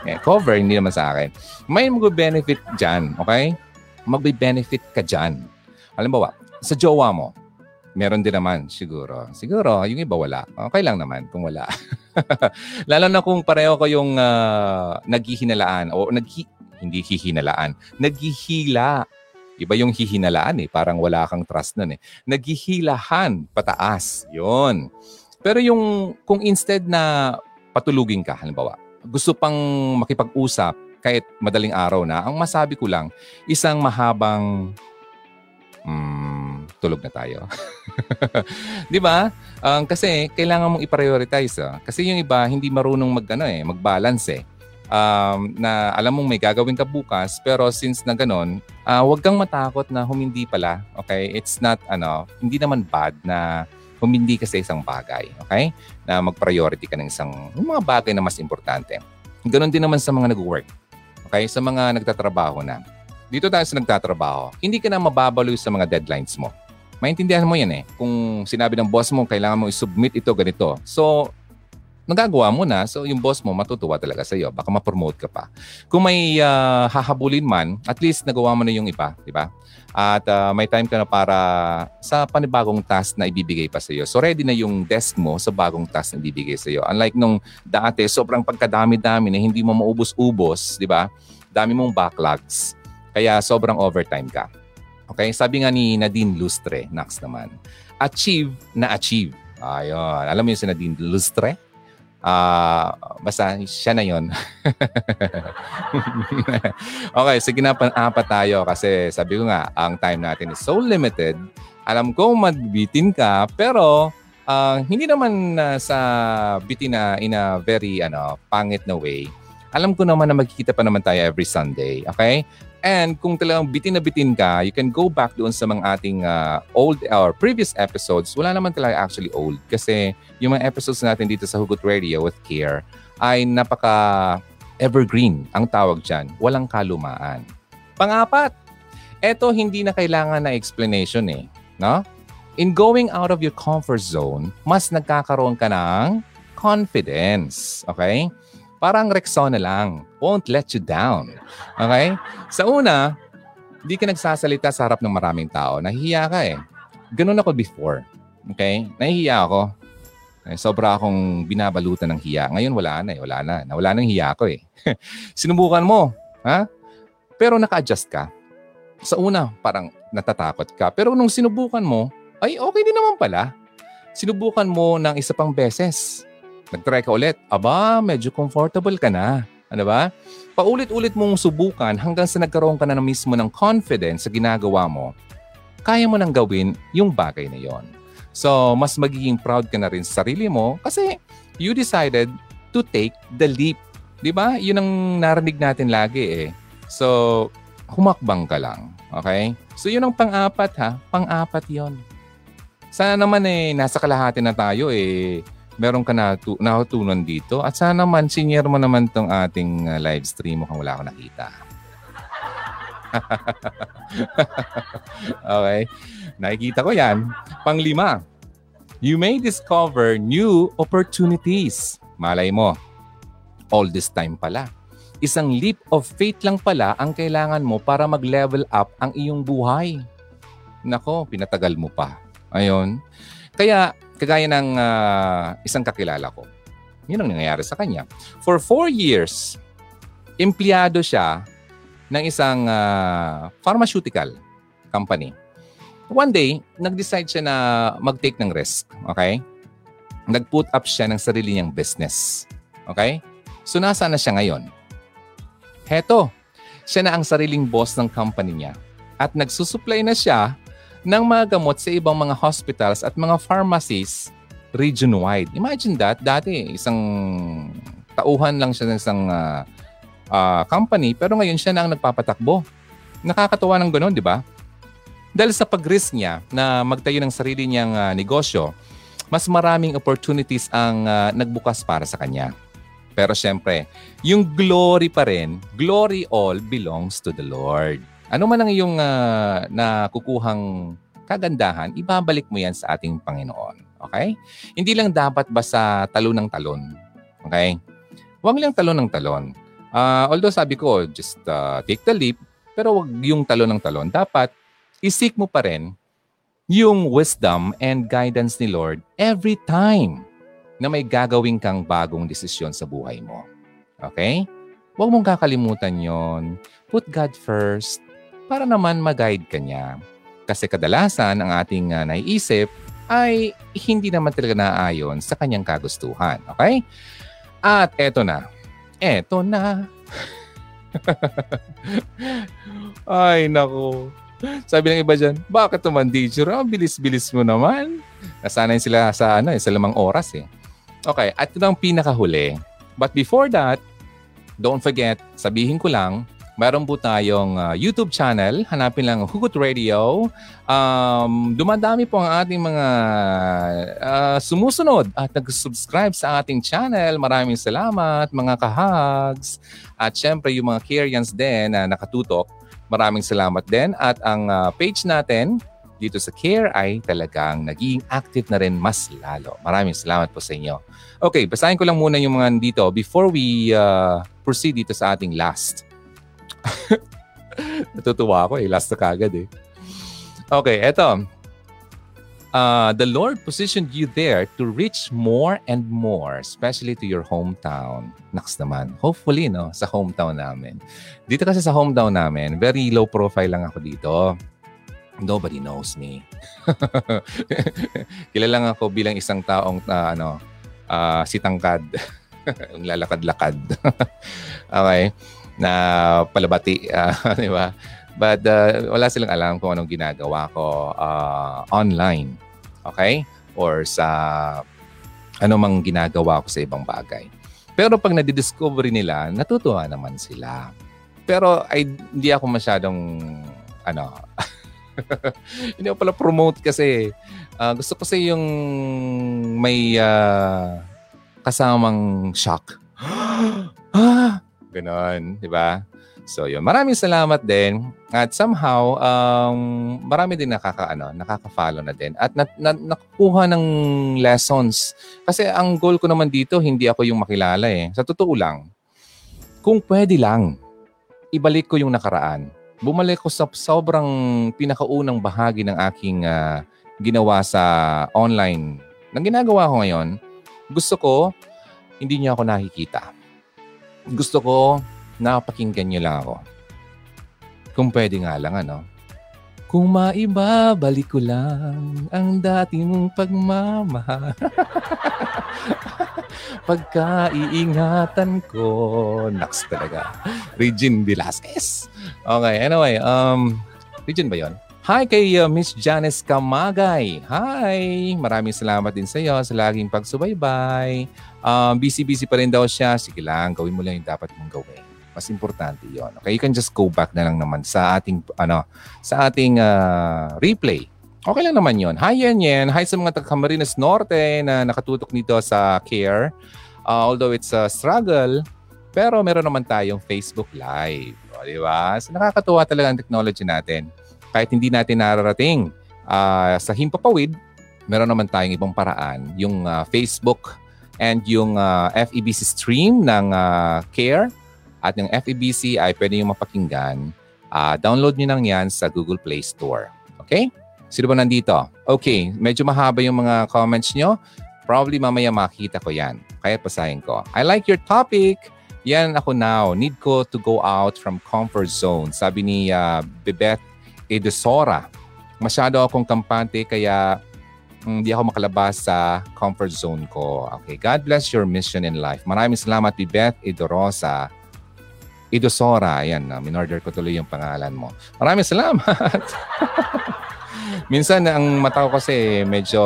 Eh, cover, hindi naman sa akin. May mag-benefit dyan, okay? Mag-benefit ka dyan. Halimbawa, sa jowa mo, meron din naman siguro. Siguro, yung iba wala. Okay lang naman kung wala. Lalo na kung pareho kayong uh, naghihinalaan o naghi, hindi hihinalaan, naghihila. Iba yung hihinalaan eh, parang wala kang trust nun eh. Naghihilahan pataas. Yon. Pero yung kung instead na patulugin ka, halimbawa, gusto pang makipag-usap kahit madaling araw na, ang masabi ko lang, isang mahabang mm, tulog na tayo. 'Di ba? Um, kasi kailangan mong i-prioritize. Ah. Kasi yung iba hindi marunong mag ano eh, mag-balance eh. Um, na alam mong may gagawin ka bukas pero since na ganun, uh, huwag kang matakot na humindi pala. Okay? It's not ano, hindi naman bad na humindi ka sa isang bagay, okay? Na mag-priority ka ng isang mga bagay na mas importante. Ganon din naman sa mga nag-work. Okay? Sa mga nagtatrabaho na. Dito tayo sa nagtatrabaho, hindi ka na mababaloy sa mga deadlines mo. Maintindihan mo yan eh. Kung sinabi ng boss mo, kailangan mo i-submit ito, ganito. So, nagagawa mo na, so yung boss mo matutuwa talaga sa iyo. Baka ma-promote ka pa. Kung may uh, hahabulin man, at least nagawa mo na yung iba, di ba? At uh, may time ka na para sa panibagong task na ibibigay pa sa iyo. So ready na yung desk mo sa bagong task na ibibigay sa iyo. Unlike nung dati, sobrang pagkadami-dami na hindi mo maubos-ubos, di ba? Dami mong backlogs. Kaya sobrang overtime ka. Okay? Sabi nga ni Nadine Lustre, next naman. Achieve na achieve. Ayun. Alam mo yung si Nadine Lustre? Uh, basta siya na 'yon. okay, sige na pang-apat tayo kasi sabi ko nga, ang time natin is so limited. Alam ko magbitin ka, pero uh, hindi naman uh, sa bitin na in a very ano, pangit na way. Alam ko naman na magkikita pa naman tayo every Sunday, okay? And kung talagang bitin na bitin ka, you can go back doon sa mga ating uh, old or previous episodes. Wala naman talaga actually old kasi yung mga episodes natin dito sa Hugot Radio with Care ay napaka evergreen ang tawag dyan. Walang kalumaan. Pangapat, eto hindi na kailangan na explanation eh. No? In going out of your comfort zone, mas nagkakaroon ka ng confidence. Okay? Parang Rexona lang. Won't let you down. Okay? Sa una, hindi ka nagsasalita sa harap ng maraming tao. Nahihiya ka eh. Ganun ako before. Okay? Nahihiya ako. Eh, sobra akong binabalutan ng hiya. Ngayon wala na eh. Wala na. Nawala ng hiya ko eh. Sinubukan mo. Ha? Pero naka-adjust ka. Sa una, parang natatakot ka. Pero nung sinubukan mo, ay okay din naman pala. Sinubukan mo ng isa pang beses Nag-try ka ulit. Aba, medyo comfortable ka na. Ano ba? Paulit-ulit mong subukan hanggang sa nagkaroon ka na mismo ng confidence sa ginagawa mo, kaya mo nang gawin yung bagay na yon. So, mas magiging proud ka na rin sa sarili mo kasi you decided to take the leap. Di ba? Yun ang narinig natin lagi eh. So, humakbang ka lang. Okay? So, yun ang pang-apat ha. Pang-apat yon. Sana naman eh, nasa kalahati na tayo eh meron ka natu- natutunan dito. At sana naman, senior mo naman tong ating uh, live stream mukhang wala ako nakita. okay. Nakikita ko yan. Panglima, you may discover new opportunities. Malay mo, all this time pala. Isang leap of faith lang pala ang kailangan mo para mag-level up ang iyong buhay. Nako, pinatagal mo pa. Ayon. Kaya Kagaya ng uh, isang kakilala ko. Yun ang nangyayari sa kanya. For four years, empleyado siya ng isang uh, pharmaceutical company. One day, nag-decide siya na mag-take ng risk. Okay? Nag-put up siya ng sarili niyang business. Okay? So, nasa na siya ngayon? Heto, siya na ang sariling boss ng company niya. At nagsusupply na siya ng mga gamot sa ibang mga hospitals at mga pharmacies region-wide. Imagine that, dati isang tauhan lang siya ng isang uh, uh, company pero ngayon siya na ang nagpapatakbo. Nakakatuwa ng ganoon, di ba? Dahil sa pag-risk niya na magtayo ng sarili niyang uh, negosyo, mas maraming opportunities ang uh, nagbukas para sa kanya. Pero syempre, yung glory pa rin, glory all belongs to the Lord. Ano man ang iyong uh, nakukuhang kagandahan, ibabalik mo yan sa ating Panginoon. Okay? Hindi lang dapat basta talon ng talon. Okay? Huwag lang talon ng talon. Uh, although sabi ko, just uh, take the leap, pero wag yung talon ng talon. Dapat isik mo pa rin yung wisdom and guidance ni Lord every time na may gagawin kang bagong desisyon sa buhay mo. Okay? Huwag mong kakalimutan yon. Put God first para naman mag-guide ka niya. Kasi kadalasan ang ating uh, naiisip ay hindi naman talaga naayon sa kanyang kagustuhan. Okay? At eto na. Eto na. ay, nako. Sabi ng iba dyan, bakit naman teacher? Oh, bilis-bilis mo naman. Nasanay sila sa ano, eh, sa lamang oras eh. Okay, at ito ang pinakahuli. But before that, don't forget, sabihin ko lang, Meron po tayong uh, YouTube channel. Hanapin lang Hugot Radio. Um, dumadami po ang ating mga uh, sumusunod at nag-subscribe sa ating channel. Maraming salamat mga kahags. At syempre yung mga Kyrians din na nakatutok. Maraming salamat din. At ang uh, page natin dito sa care ay talagang naging active na rin mas lalo. Maraming salamat po sa inyo. Okay, basahin ko lang muna yung mga dito before we uh, proceed dito sa ating last. Natutuwa ako eh. Last na kagad eh. Okay, eto. Uh, the Lord positioned you there to reach more and more, especially to your hometown. Naks naman. Hopefully, no? Sa hometown namin. Dito kasi sa hometown namin, very low profile lang ako dito. Nobody knows me. Kilala lang ako bilang isang taong uh, ano, uh, sitangkad. Ang lalakad-lakad. okay na palabati, uh, di ba? But uh, wala silang alam kung anong ginagawa ko uh, online. Okay? Or sa ano mang ginagawa ko sa ibang bagay. Pero pag nadidiscover nila, natutuwa naman sila. Pero ay, hindi ako masyadong ano, hindi ako pala promote kasi uh, gusto ko kasi yung may uh, kasamang shock. ah, Ganon, di ba? So yun, maraming salamat din. At somehow, um, marami din nakaka, ano, nakaka-follow na din. At na, na, nakukuha ng lessons. Kasi ang goal ko naman dito, hindi ako yung makilala eh. Sa totoo lang, kung pwede lang, ibalik ko yung nakaraan. Bumalik ko sa sobrang pinakaunang bahagi ng aking uh, ginawa sa online. Nang ginagawa ko ngayon, gusto ko, hindi niya ako nakikita gusto ko napakinggan niyo lang ako. Kung pwede nga lang, ano? Kung maibabalik ko lang ang dati mong pagmamahal. Pagkaiingatan ko. Naks talaga. Regine Velasquez. Okay, anyway. Um, Regine ba yon? Hi kay uh, Miss Janice Kamagay. Hi! Maraming salamat din sa iyo sa laging pagsubaybay. Um, busy-busy pa rin daw siya. Sige lang, gawin mo lang yung dapat mong gawin. Mas importante yon. Okay, you can just go back na lang naman sa ating ano sa ating uh, replay. Okay lang naman yon. Hi yan yan. Hi sa mga taga Camarines Norte na nakatutok nito sa CARE. Uh, although it's a struggle, pero meron naman tayong Facebook Live. O, di ba? So, nakakatuwa talaga ang technology natin kahit hindi natin nararating uh, sa Himpapawid, meron naman tayong ibang paraan. Yung uh, Facebook and yung uh, ah, FEBC stream ng uh, CARE at yung FEBC ay pwede yung mapakinggan. Uh, download nyo lang yan sa Google Play Store. Okay? Sino ba nandito? Okay, medyo mahaba yung mga comments nyo. Probably mamaya makita ko yan. Kaya pasahin ko. I like your topic. Yan ako now. Need ko to go out from comfort zone. Sabi ni uh, Bebeth Edesora. Masyado akong kampante kaya hindi ako makalabas sa comfort zone ko. Okay, God bless your mission in life. Maraming salamat, Beth Idorosa. Idosora, ayan, uh, minorder ko tuloy yung pangalan mo. Maraming salamat. Minsan, ang mata ko kasi medyo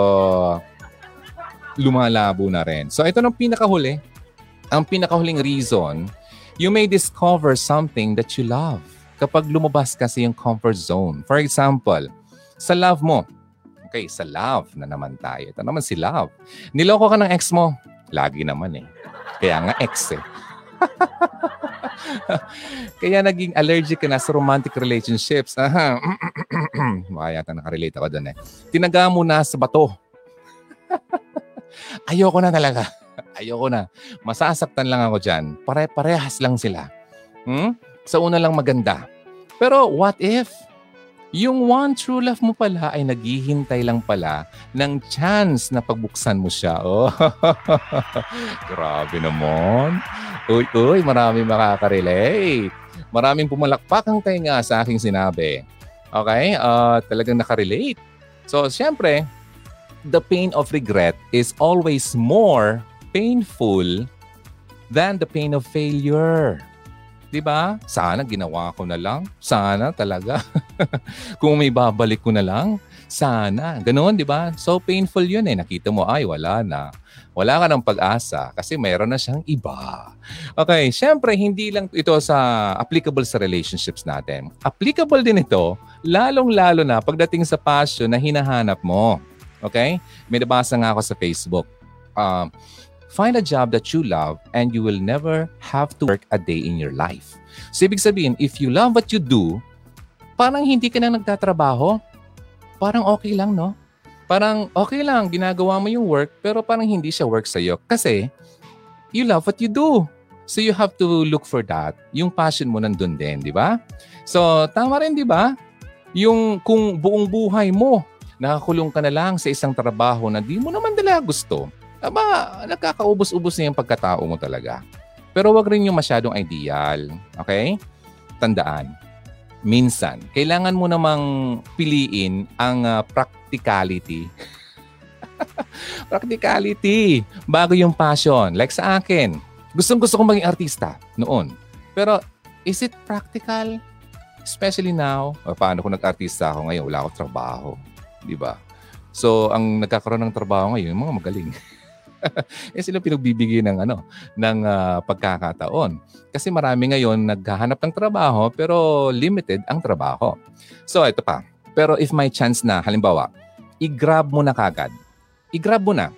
lumalabo na rin. So, ito ng pinakahuli. Ang pinakahuling reason, you may discover something that you love kapag lumabas kasi yung comfort zone. For example, sa love mo. Okay, sa love na naman tayo. Ito naman si love. Niloko ka ng ex mo. Lagi naman eh. Kaya nga ex eh. Kaya naging allergic ka na sa romantic relationships. Aha. Baka yata nakarelate ako doon eh. Tinaga mo na sa bato. Ayoko na talaga. Ayoko na. Masasaktan lang ako dyan. Pare-parehas lang sila. Hmm? Sa una lang maganda. Pero what if yung one true love mo pala ay naghihintay lang pala ng chance na pagbuksan mo siya. Oh, grabe naman. Uy, uy, marami makaka-relate. Maraming pumalakpak ang tainga sa aking sinabi. Okay? Uh, talagang nakarelate. So, siyempre, the pain of regret is always more painful than the pain of failure. 'Di ba? Sana ginawa ko na lang. Sana talaga. Kung may babalik ko na lang, sana. Ganoon, 'di ba? So painful 'yun eh. Nakita mo ay wala na. Wala ka ng pag-asa kasi mayroon na siyang iba. Okay, syempre hindi lang ito sa applicable sa relationships natin. Applicable din ito lalong-lalo na pagdating sa passion na hinahanap mo. Okay? May nabasa nga ako sa Facebook. Uh, Find a job that you love and you will never have to work a day in your life. So ibig sabihin, if you love what you do, parang hindi ka na nagtatrabaho. parang okay lang, no? Parang okay lang, ginagawa mo yung work, pero parang hindi siya work sa'yo. Kasi, you love what you do. So you have to look for that. Yung passion mo nandun din, di ba? So, tama rin, di ba? Yung kung buong buhay mo, nakakulong ka na lang sa isang trabaho na di mo naman dala gusto, aba, nagkakaubos-ubos na yung pagkatao mo talaga. Pero wag rin yung masyadong ideal. Okay? Tandaan, minsan, kailangan mo namang piliin ang uh, practicality. practicality bago yung passion. Like sa akin, Gustong gusto kong maging artista noon. Pero is it practical? Especially now, o paano kung nag-artista ako ngayon, wala akong trabaho. Di ba? So, ang nagkakaroon ng trabaho ngayon, yung mga magaling. eh sila pinagbibigay ng ano ng uh, pagkakataon. Kasi marami ngayon naghahanap ng trabaho pero limited ang trabaho. So ito pa. Pero if may chance na halimbawa, i-grab mo na kagad. I-grab mo na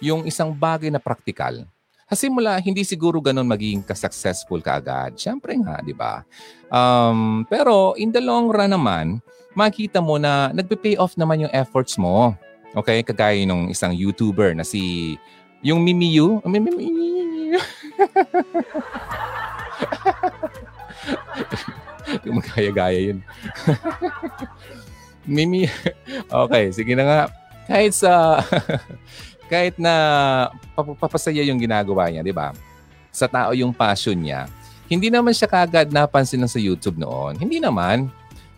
yung isang bagay na practical kasi mula, hindi siguro ganun magiging ka-successful ka agad. Siyempre nga, di ba? Um, pero in the long run naman, makita mo na nagpe-pay off naman yung efforts mo. Okay? Kagaya nung isang YouTuber na si... Yung Mimiyu. Mimiyu. Magaya-gaya yun. Mimi. Okay, sige na nga. Kahit sa kahit na papasaya yung ginagawa niya, di ba? Sa tao yung passion niya. Hindi naman siya kagad napansin sa YouTube noon. Hindi naman.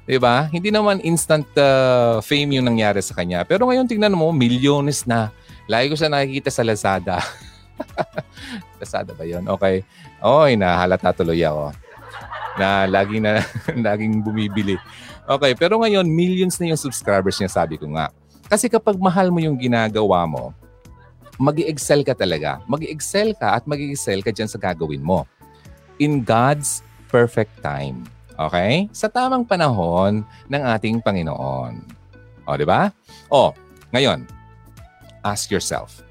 Di ba? Hindi naman instant uh, fame yung nangyari sa kanya. Pero ngayon tingnan mo, milyones na. Lagi ko siya nakikita sa Lazada. Lazada ba yun? Okay. Oy, nahalata tuloy ako. Na laging, na, laging bumibili. Okay, pero ngayon, millions na yung subscribers niya, sabi ko nga. Kasi kapag mahal mo yung ginagawa mo, mag excel ka talaga. mag excel ka at mag excel ka dyan sa gagawin mo. In God's perfect time. Okay? Sa tamang panahon ng ating Panginoon. O, di ba? O, ngayon, ask yourself,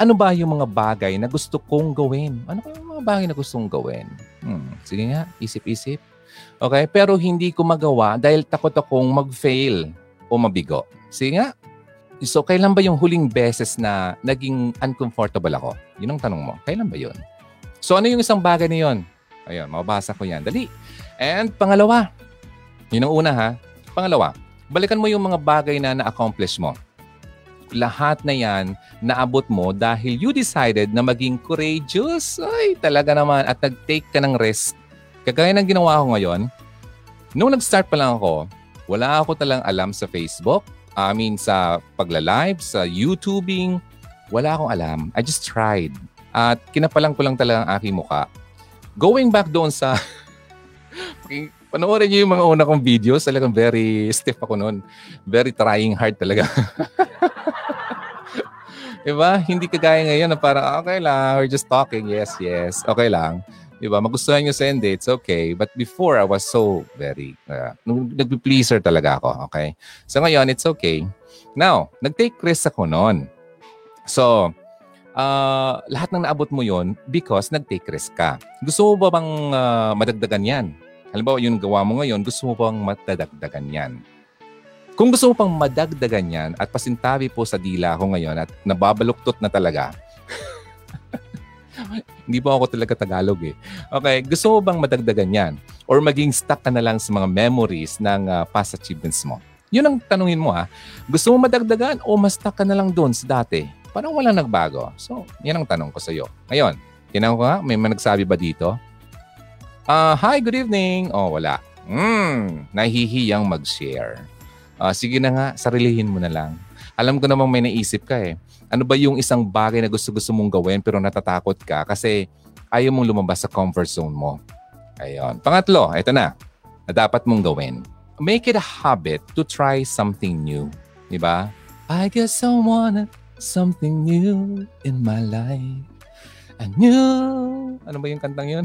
ano ba yung mga bagay na gusto kong gawin? Ano yung mga bagay na gustong gawin? Hmm, sige nga, isip-isip. Okay? Pero hindi ko magawa dahil takot akong mag-fail o mabigo. Sige nga, So, kailan ba yung huling beses na naging uncomfortable ako? Yun ang tanong mo. Kailan ba yun? So, ano yung isang bagay na yun? Ayun, mabasa ko yan. Dali. And pangalawa, yun ang una ha. Pangalawa, balikan mo yung mga bagay na na-accomplish mo. Lahat na yan, naabot mo dahil you decided na maging courageous. Ay, talaga naman. At nag-take ka ng risk. Kagaya ng ginawa ko ngayon, nung nag-start pa lang ako, wala ako talang alam sa Facebook, I mean, sa pagla-live, sa YouTubing, wala akong alam. I just tried. At kinapalang ko lang talaga ang aking muka. Going back doon sa... panoorin niyo yung mga una kong videos. Talagang very stiff ako noon. Very trying hard talaga. diba? Hindi kagaya ngayon na parang, okay lang, we're just talking. Yes, yes. Okay lang. Di ba? Magustuhan nyo send it, it's okay. But before, I was so very, uh, nagpi-pleaser talaga ako, okay? So ngayon, it's okay. Now, nag-take risk ako noon. So, uh, lahat ng naabot mo yon because nag-take risk ka. Gusto mo ba bang uh, madagdagan yan? Halimbawa, yung gawa mo ngayon, gusto mo bang madagdagan yan? Kung gusto mo pang madagdagan yan at pasintabi po sa dila ko ngayon at nababaluktot na talaga, Hindi po ako talaga Tagalog eh. Okay, gusto mo bang madagdagan yan? Or maging stuck ka na lang sa mga memories ng uh, past achievements mo? Yun ang tanungin mo ha. Ah. Gusto mo madagdagan o mas stuck ka na lang doon sa dati? Parang walang nagbago. So, yan ang tanong ko sa iyo. Ngayon, tinanong ko nga, may managsabi ba dito? Uh, hi, good evening. Oh, wala. Hmm, nahihiyang mag-share. Uh, sige na nga, sarilihin mo na lang. Alam ko namang may naisip ka eh. Ano ba yung isang bagay na gusto-gusto mong gawin pero natatakot ka kasi ayaw mong lumabas sa comfort zone mo? Ayun. Pangatlo, ito na, na dapat mong gawin. Make it a habit to try something new. Di ba? I guess I wanted something new in my life. A new... Ano ba yung kantang yun?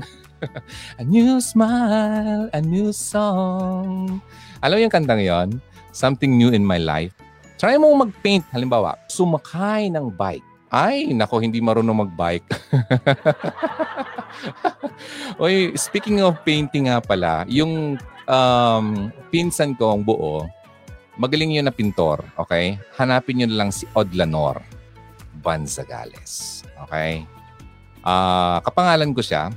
a new smile, a new song. Alam mo yung kantang yon? Something new in my life. Try mo mag-paint. Halimbawa, sumakay ng bike. Ay, nako, hindi marunong mag-bike. Oy, speaking of painting nga pala, yung um, pinsan ko ang buo, magaling yun na pintor, okay? Hanapin nyo lang si Odlanor Banzagales. Okay? Uh, kapangalan ko siya.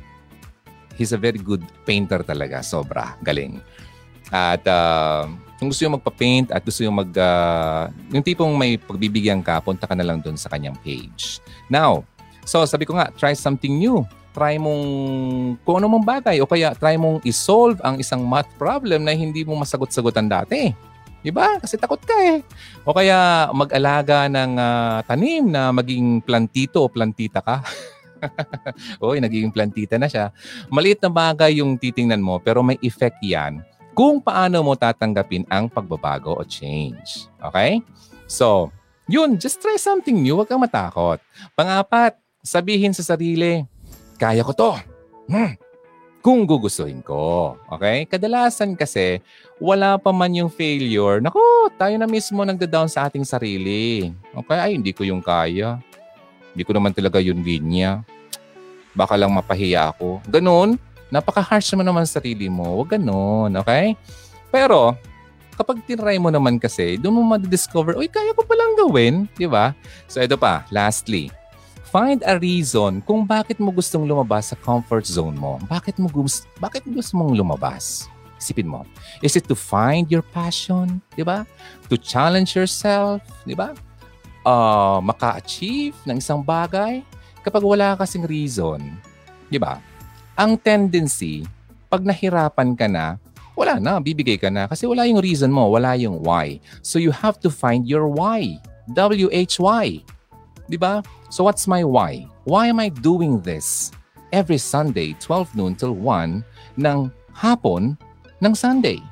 He's a very good painter talaga. Sobra. Galing. At uh, kung gusto yung magpa-paint at gusto yung mag... Uh, yung tipong may pagbibigyan ka, punta ka na lang dun sa kanyang page. Now, so sabi ko nga, try something new. Try mong kung ano mong bagay o kaya try mong isolve ang isang math problem na hindi mo masagot-sagutan dati. Diba? Kasi takot ka eh. O kaya mag-alaga ng uh, tanim na maging plantito o plantita ka. Oy, naging plantita na siya. Maliit na bagay yung titingnan mo pero may effect yan kung paano mo tatanggapin ang pagbabago o change. Okay? So, yun, just try something new. Huwag kang matakot. Pangapat, sabihin sa sarili, kaya ko to. Hmm. Kung gugustuhin ko. Okay? Kadalasan kasi, wala pa man yung failure. Naku, tayo na mismo nagda-down sa ating sarili. Okay? Ay, hindi ko yung kaya. Hindi ko naman talaga yung linya. Baka lang mapahiya ako. Ganun napaka-harsh mo naman sa sarili mo. Huwag ganun, okay? Pero, kapag tinry mo naman kasi, doon mo ma-discover, uy, kaya ko palang gawin, di ba? So, ito pa, lastly, find a reason kung bakit mo gustong lumabas sa comfort zone mo. Bakit mo gusto, bakit gusto mong lumabas? Isipin mo. Is it to find your passion? Di ba? To challenge yourself? Di ba? Uh, maka-achieve ng isang bagay? Kapag wala kasing reason, di ba? Ang tendency, pag nahirapan ka na, wala na, bibigay ka na. Kasi wala yung reason mo, wala yung why. So you have to find your why. W-H-Y. Di ba? So what's my why? Why am I doing this? Every Sunday, 12 noon till 1 ng hapon ng Sunday.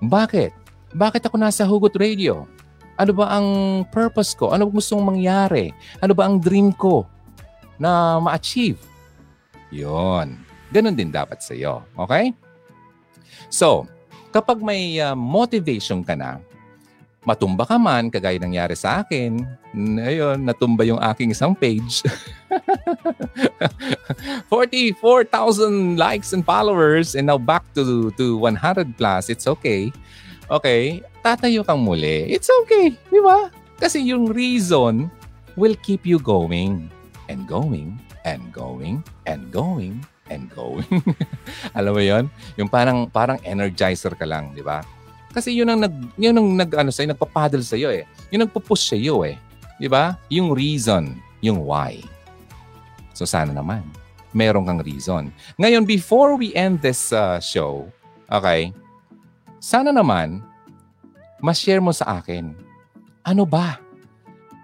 Bakit? Bakit ako nasa Hugot Radio? Ano ba ang purpose ko? Ano gustong mangyari? Ano ba ang dream ko na ma-achieve? Yon. Ganon din dapat sa iyo. Okay? So, kapag may uh, motivation ka na, matumba ka man, kagaya nangyari sa akin, ayun, natumba yung aking isang page. 44,000 likes and followers and now back to to 100 plus. It's okay. Okay, tatayo kang muli. It's okay, di ba? Kasi yung reason will keep you going and going and going and going and going. Alam mo 'yon? Yung parang parang energizer ka lang, 'di ba? Kasi yun ang nag yun ang nag ano sa nagpa-paddle sa iyo eh. Yung nagpo-push sa iyo eh. 'Di ba? Yung reason, yung why. So sana naman meron kang reason. Ngayon before we end this uh, show, okay? Sana naman ma-share mo sa akin. Ano ba?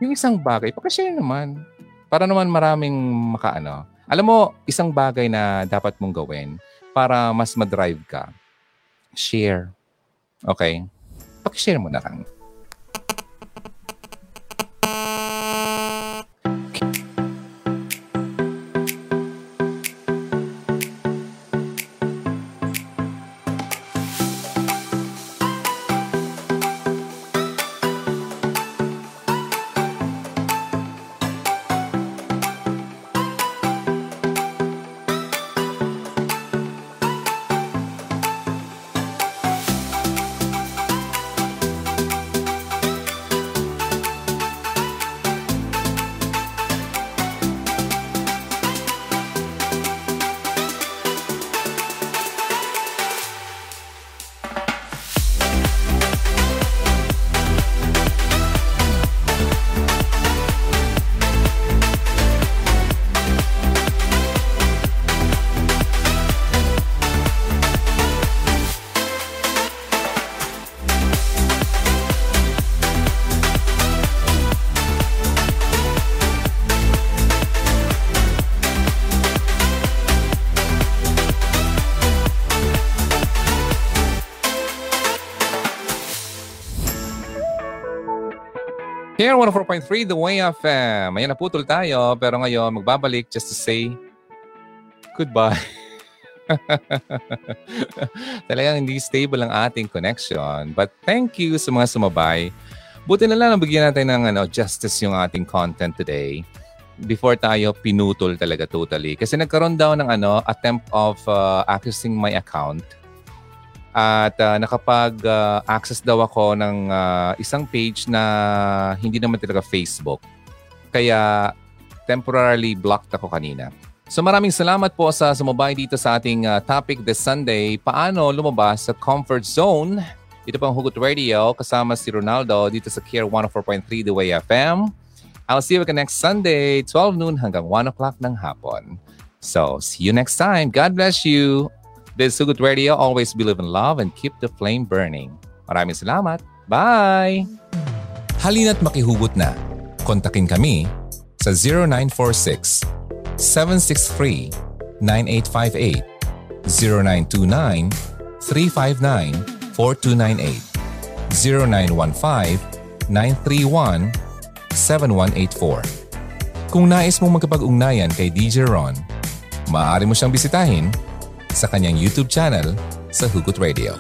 Yung isang bagay, paki-share naman para naman maraming makaano. Alam mo, isang bagay na dapat mong gawin para mas madrive ka, share. Okay? Pag-share mo na lang. Here, 104.3, The Way FM. Ayan, naputol tayo. Pero ngayon, magbabalik just to say goodbye. Talagang hindi stable ang ating connection. But thank you sa mga sumabay. Buti na lang nabigyan natin ng ano, justice yung ating content today before tayo pinutol talaga totally. Kasi nagkaroon daw ng ano, attempt of uh, accessing my account At uh, nakapag-access daw ako ng uh, isang page na hindi naman talaga Facebook. Kaya temporarily blocked ako kanina. So maraming salamat po sa sumabay dito sa ating uh, topic this Sunday, paano lumabas sa comfort zone. Ito pang Hugot Radio kasama si Ronaldo dito sa Care 104.3 The Way FM. I'll see you next Sunday, 12 noon hanggang 1 o'clock ng hapon. So, see you next time. God bless you. This is Sugut Radio. Always believe in love and keep the flame burning. Maraming salamat. Bye! Halina't makihugot na. Kontakin kami sa 0946 763 9858 0929 359 4298 0915 931 7184 Kung nais mong magkapag-ugnayan kay DJ Ron, maaari mo siyang bisitahin sa kanyang YouTube channel sa Hugot Radio.